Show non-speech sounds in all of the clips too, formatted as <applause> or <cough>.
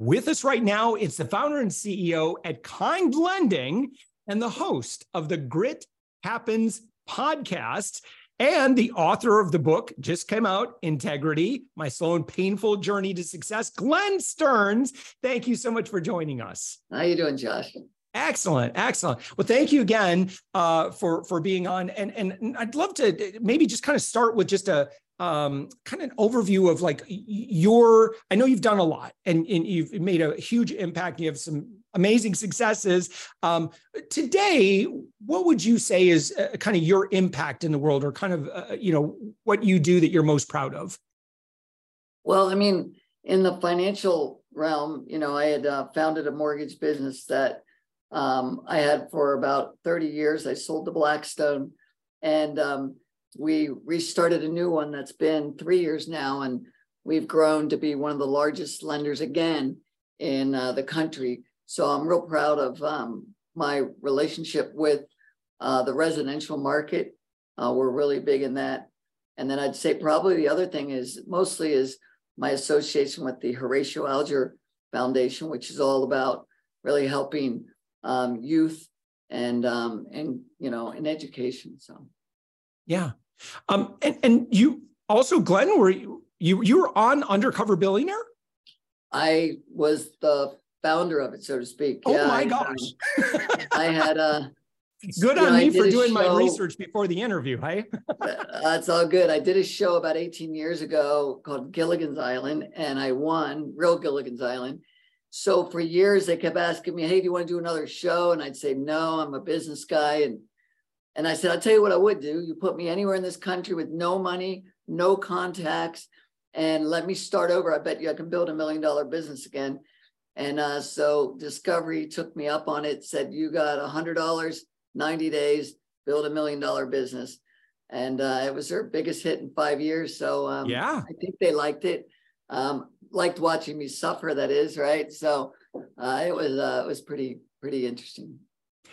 With us right now, it's the founder and CEO at Kind Lending and the host of the Grit Happens podcast and the author of the book just came out integrity my slow and painful journey to success. Glenn stearns thank you so much for joining us. How are you doing josh? Excellent, excellent. Well, thank you again uh, for for being on, and and I'd love to maybe just kind of start with just a um, kind of an overview of like your. I know you've done a lot, and, and you've made a huge impact. You have some amazing successes. Um, today, what would you say is uh, kind of your impact in the world, or kind of uh, you know what you do that you're most proud of? Well, I mean, in the financial realm, you know, I had uh, founded a mortgage business that um, I had for about 30 years. I sold to Blackstone and um, we restarted a new one that's been three years now. And we've grown to be one of the largest lenders again in uh, the country. So I'm real proud of um, my relationship with uh, the residential market. Uh, we're really big in that. And then I'd say probably the other thing is mostly is my association with the Horatio Alger Foundation, which is all about really helping um, youth and um, and you know in education. So yeah, um, and and you also, Glenn, were you you you were on Undercover Billionaire? I was the founder of it, so to speak. Oh yeah, my I, gosh! I had a. <laughs> Good on know, me for doing show, my research before the interview, hey? <laughs> that's all good. I did a show about 18 years ago called Gilligan's Island, and I won, real Gilligan's Island. So for years they kept asking me, "Hey, do you want to do another show?" And I'd say, "No, I'm a business guy." And and I said, "I'll tell you what I would do. You put me anywhere in this country with no money, no contacts, and let me start over. I bet you I can build a million dollar business again." And uh, so Discovery took me up on it. Said, "You got a hundred dollars, ninety days, build a million dollar business." And uh, it was their biggest hit in five years. So um, yeah, I think they liked it. Um, liked watching me suffer. That is right. So uh, it was uh, it was pretty pretty interesting.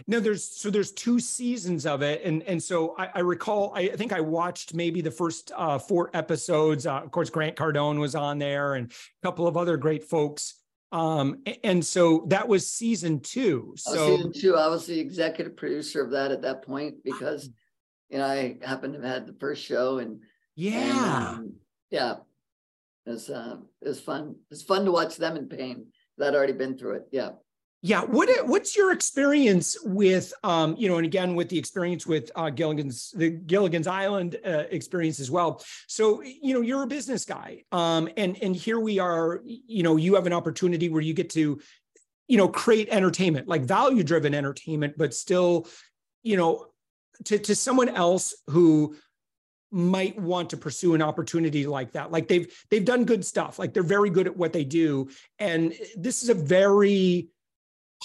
No, there's so there's two seasons of it, and and so I, I recall I think I watched maybe the first uh, four episodes. Uh, of course, Grant Cardone was on there, and a couple of other great folks. Um, and so that was season two. So season two, I was the executive producer of that at that point because you know I happened to have had the first show, and yeah, and, um, yeah, it's uh, it's fun. It's fun to watch them in pain. That already been through it. Yeah. Yeah. What what's your experience with um, you know, and again with the experience with uh, Gilligan's the Gilligan's Island uh, experience as well. So you know, you're a business guy, um, and and here we are. You know, you have an opportunity where you get to, you know, create entertainment like value driven entertainment, but still, you know, to to someone else who might want to pursue an opportunity like that like they've they've done good stuff like they're very good at what they do and this is a very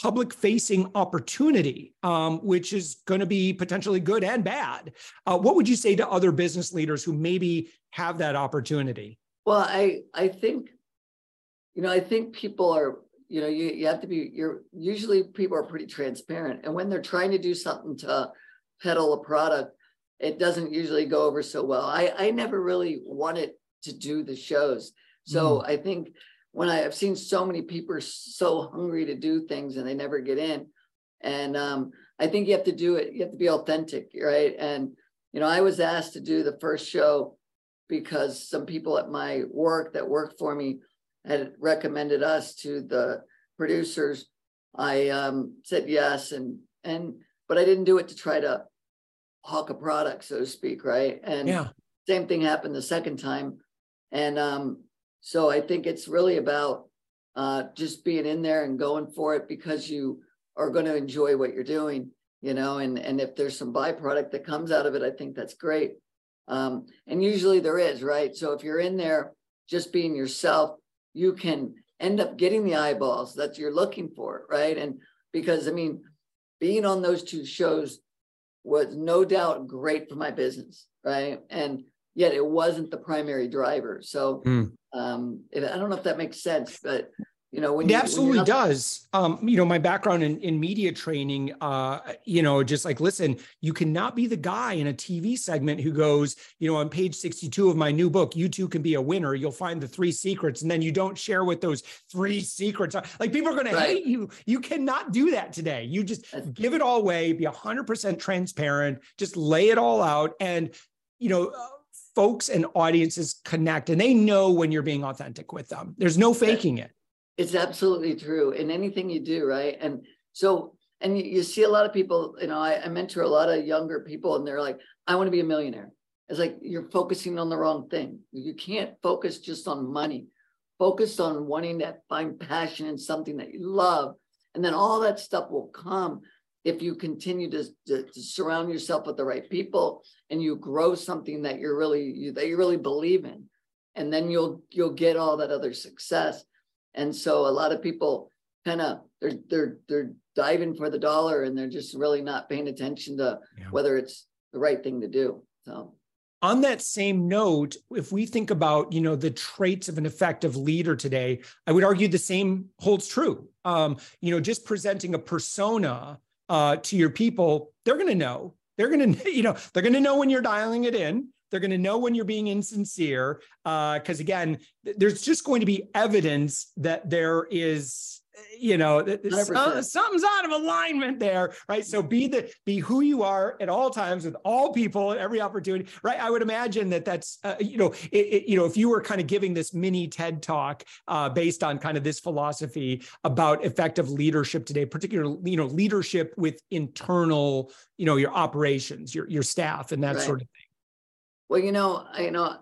public facing opportunity um, which is going to be potentially good and bad uh, what would you say to other business leaders who maybe have that opportunity well i i think you know i think people are you know you, you have to be you're usually people are pretty transparent and when they're trying to do something to peddle a product it doesn't usually go over so well. I, I never really wanted to do the shows. So mm. I think when I have seen so many people so hungry to do things and they never get in. And um, I think you have to do it, you have to be authentic, right? And, you know, I was asked to do the first show because some people at my work that worked for me had recommended us to the producers. I um, said yes, and and but I didn't do it to try to hawk a product, so to speak, right? And yeah. same thing happened the second time. And um, so I think it's really about uh, just being in there and going for it because you are going to enjoy what you're doing, you know, and, and if there's some byproduct that comes out of it, I think that's great. Um, and usually there is, right? So if you're in there just being yourself, you can end up getting the eyeballs that you're looking for, right? And because I mean, being on those two shows was no doubt great for my business, right? And yet it wasn't the primary driver. So mm. um, I don't know if that makes sense, but you know when it you, absolutely when does um you know my background in, in media training uh you know just like listen you cannot be the guy in a tv segment who goes you know on page 62 of my new book you too can be a winner you'll find the three secrets and then you don't share what those three secrets are like people are going right. to hate you you cannot do that today you just give it all away be 100% transparent just lay it all out and you know uh, folks and audiences connect and they know when you're being authentic with them there's no faking it it's absolutely true in anything you do, right? And so, and you, see a lot of people, you know, I, I mentor a lot of younger people and they're like, I want to be a millionaire. It's like you're focusing on the wrong thing. You can't focus just on money. Focus on wanting to find passion in something that you love. And then all that stuff will come if you continue to, to, to, surround yourself with the right people and you grow something that you're really you, that you really believe in and then you'll you'll get all that other success and so a lot of people kind of they're they're they're diving for the dollar and they're just really not paying attention to yeah. whether it's the right thing to do. So on that same note if we think about you know the traits of an effective leader today i would argue the same holds true um, you know just presenting a persona uh, to your people they're going to know they're going <laughs> to you know they're going to know when you're dialing it in they're going to know when you're being insincere. Because uh, again, there's just going to be evidence that there is you know uh, something's out of alignment there right so be the be who you are at all times with all people at every opportunity right i would imagine that that's uh, you know it, it, you know if you were kind of giving this mini ted talk uh, based on kind of this philosophy about effective leadership today particularly you know leadership with internal you know your operations your your staff and that right. sort of thing well, you know, I, you know,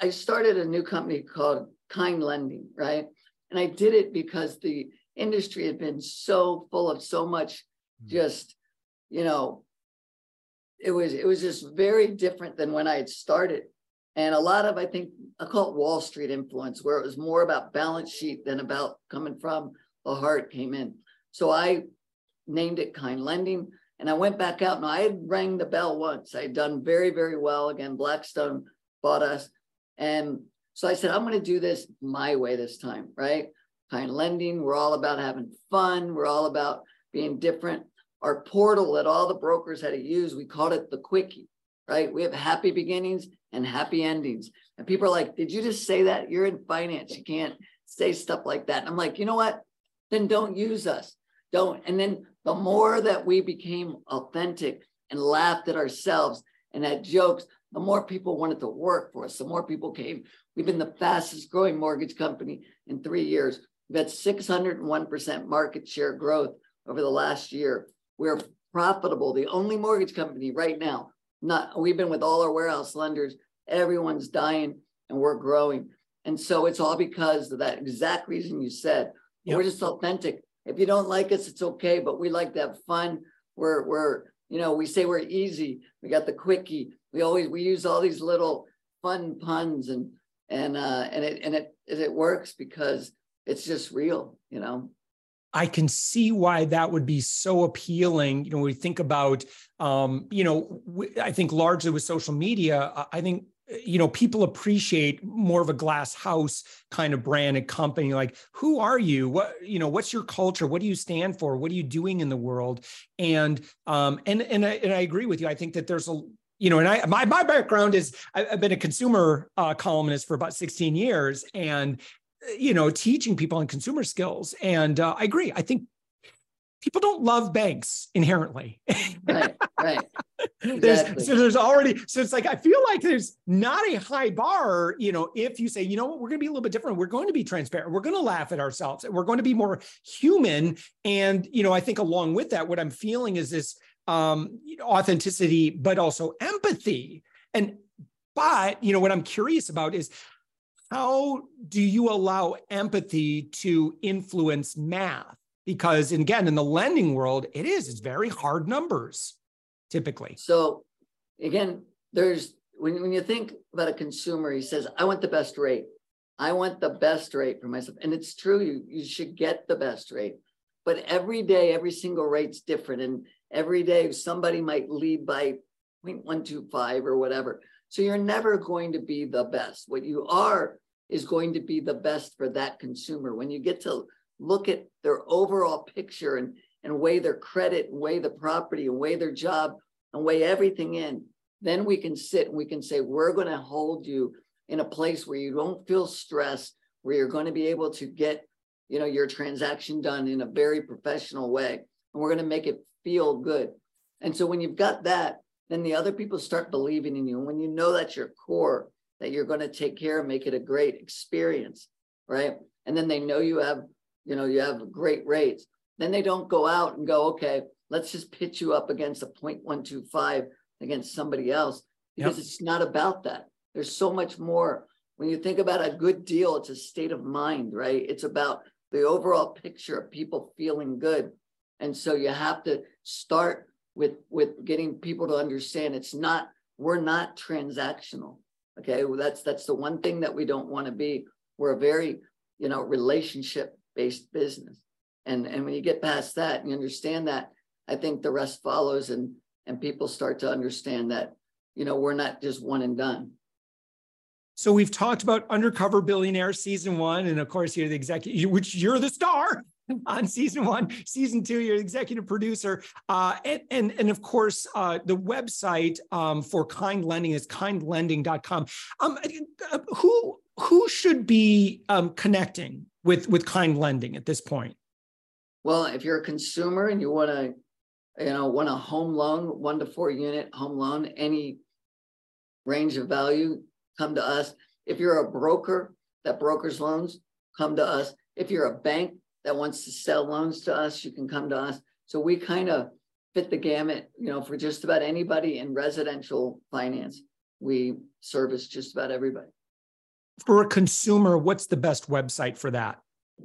I started a new company called Kind Lending, right? And I did it because the industry had been so full of so much hmm. just, you know, it was it was just very different than when I had started. And a lot of, I think, I call it Wall Street influence, where it was more about balance sheet than about coming from the heart came in. So I named it Kind Lending. And I went back out and I had rang the bell once. I had done very, very well. Again, Blackstone bought us. And so I said, I'm going to do this my way this time, right? Kind lending. We're all about having fun. We're all about being different. Our portal that all the brokers had to use, we called it the quickie, right? We have happy beginnings and happy endings. And people are like, Did you just say that? You're in finance. You can't say stuff like that. And I'm like, You know what? Then don't use us. Don't. And then the more that we became authentic and laughed at ourselves and at jokes, the more people wanted to work for us. The more people came. We've been the fastest growing mortgage company in three years. We've had 601% market share growth over the last year. We're profitable, the only mortgage company right now. Not we've been with all our warehouse lenders. Everyone's dying and we're growing. And so it's all because of that exact reason you said. Yep. We're just authentic. If you don't like us, it's okay, but we like to have fun. We're, we're, you know, we say we're easy. We got the quickie. We always, we use all these little fun puns and, and, uh, and it, and it, it works because it's just real, you know? I can see why that would be so appealing. You know, we think about, um, you know, I think largely with social media, I think you know people appreciate more of a glass house kind of brand and company like who are you what you know what's your culture what do you stand for what are you doing in the world and um and and I, and I agree with you i think that there's a you know and i my, my background is i've been a consumer uh, columnist for about 16 years and you know teaching people on consumer skills and uh, i agree i think people don't love banks inherently. right, right. <laughs> Exactly. There's, so there's already so it's like I feel like there's not a high bar, you know, if you say, you know what, we're going to be a little bit different. We're going to be transparent. We're going to laugh at ourselves. We're going to be more human. And you know, I think along with that, what I'm feeling is this um, authenticity, but also empathy. And but you know what I'm curious about is how do you allow empathy to influence math? Because again, in the lending world, it is, it's very hard numbers typically. So again, there's when, when you think about a consumer, he says, I want the best rate. I want the best rate for myself. And it's true, you, you should get the best rate. But every day, every single rate's different. And every day somebody might lead by 0.125 or whatever. So you're never going to be the best. What you are is going to be the best for that consumer. When you get to look at their overall picture and, and weigh their credit and weigh the property and weigh their job and weigh everything in, then we can sit and we can say, we're going to hold you in a place where you don't feel stressed, where you're going to be able to get, you know, your transaction done in a very professional way. And we're going to make it feel good. And so when you've got that, then the other people start believing in you. And when you know that's your core, that you're going to take care and make it a great experience, right? And then they know you have, you know, you have great rates. Then they don't go out and go, okay, let's just pitch you up against a 0.125 against somebody else because yep. it's not about that. There's so much more. When you think about a good deal, it's a state of mind, right? It's about the overall picture of people feeling good. And so you have to start with with getting people to understand it's not we're not transactional. Okay, well, that's that's the one thing that we don't want to be. We're a very you know relationship based business, and and when you get past that and you understand that, I think the rest follows, and and people start to understand that you know we're not just one and done. So we've talked about Undercover Billionaire season one, and of course you're the executive, which you're the star <laughs> on season one. Season two, you're executive producer, uh, and, and and of course uh, the website um, for Kind Lending is kindlending.com. Um, uh, who who should be um, connecting with with Kind Lending at this point? Well, if you're a consumer and you want to you know, want a home loan, one to four unit home loan, any range of value, come to us. If you're a broker that brokers loans, come to us. If you're a bank that wants to sell loans to us, you can come to us. So we kind of fit the gamut, you know, for just about anybody in residential finance. We service just about everybody. For a consumer, what's the best website for that?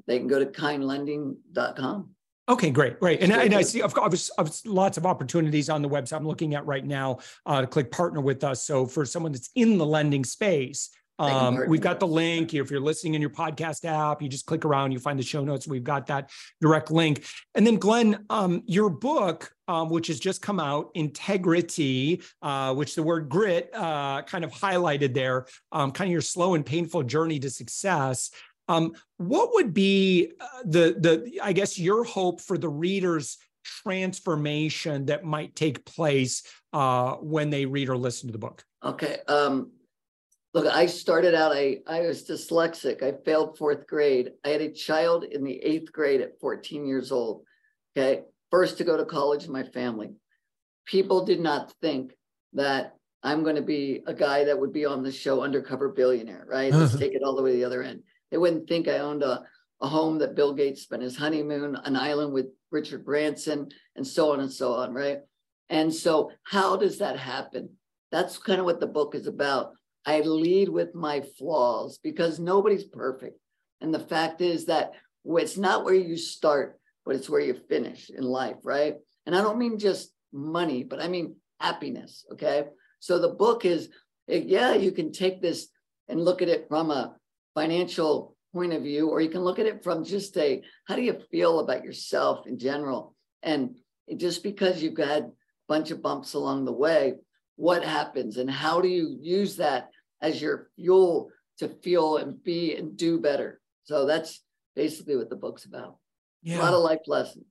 They can go to kindlending.com. Okay, great, great. And, and I see, of course, lots of opportunities on the website I'm looking at right now uh, to click partner with us. So for someone that's in the lending space, um, we've got the link. If you're listening in your podcast app, you just click around, you find the show notes. We've got that direct link. And then, Glenn, um, your book, um, which has just come out, Integrity, uh, which the word grit uh, kind of highlighted there, um, kind of your slow and painful journey to success. Um, what would be uh, the the I guess your hope for the readers transformation that might take place uh, when they read or listen to the book? Okay. Um, look, I started out. I I was dyslexic. I failed fourth grade. I had a child in the eighth grade at 14 years old. Okay, first to go to college in my family. People did not think that I'm going to be a guy that would be on the show Undercover Billionaire, right? <laughs> Let's take it all the way to the other end. They wouldn't think I owned a, a home that Bill Gates spent his honeymoon, an island with Richard Branson, and so on and so on, right? And so, how does that happen? That's kind of what the book is about. I lead with my flaws because nobody's perfect. And the fact is that it's not where you start, but it's where you finish in life, right? And I don't mean just money, but I mean happiness. Okay. So the book is, eh, yeah, you can take this and look at it from a financial point of view, or you can look at it from just a how do you feel about yourself in general? And just because you've had a bunch of bumps along the way, what happens and how do you use that as your fuel to feel and be and do better? So that's basically what the book's about. Yeah. A lot of life lessons.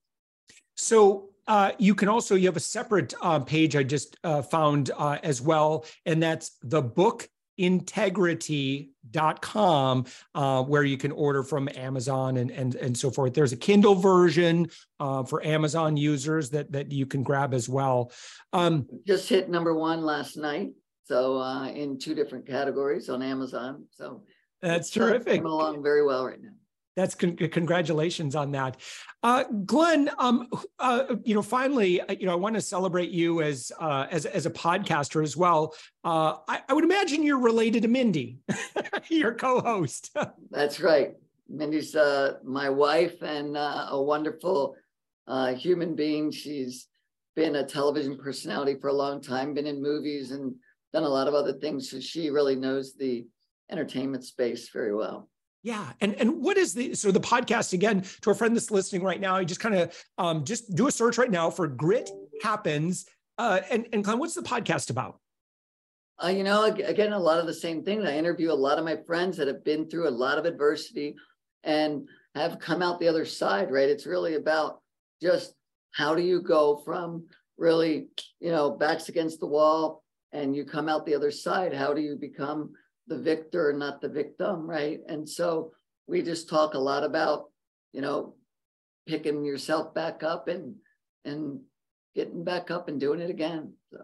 So uh, you can also you have a separate uh, page I just uh, found uh, as well, and that's the book integrity.com uh, where you can order from Amazon and, and, and so forth. There's a Kindle version uh, for Amazon users that, that you can grab as well. Um, Just hit number one last night. So uh, in two different categories on Amazon. So that's terrific. Coming along very well right now. That's con- congratulations on that, uh, Glenn. Um, uh, you know, finally, uh, you know, I want to celebrate you as uh, as as a podcaster as well. Uh, I, I would imagine you're related to Mindy, <laughs> your co-host. <laughs> That's right. Mindy's uh, my wife and a wonderful human being. She's been a television personality for a long time, been in movies and done a lot of other things. So she really knows the entertainment space very well. Yeah, and and what is the so the podcast again to a friend that's listening right now? I just kind of um, just do a search right now for Grit Happens. Uh, and and Glenn, what's the podcast about? Uh, you know, again, a lot of the same thing. I interview a lot of my friends that have been through a lot of adversity and have come out the other side. Right? It's really about just how do you go from really, you know, backs against the wall and you come out the other side? How do you become the victor, not the victim, right? And so we just talk a lot about, you know, picking yourself back up and and getting back up and doing it again. So.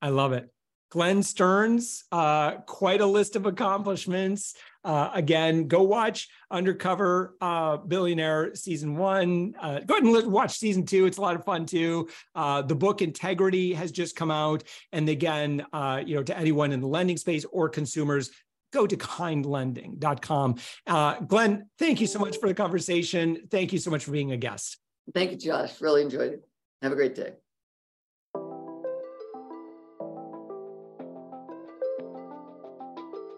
I love it. Glenn Stearns, uh, quite a list of accomplishments. Uh, again, go watch Undercover uh, Billionaire season one. Uh, go ahead and watch season two. It's a lot of fun too. Uh, the book Integrity has just come out, and again, uh, you know, to anyone in the lending space or consumers, go to kindlending.com. Uh, Glenn, thank you so much for the conversation. Thank you so much for being a guest. Thank you, Josh. Really enjoyed it. Have a great day.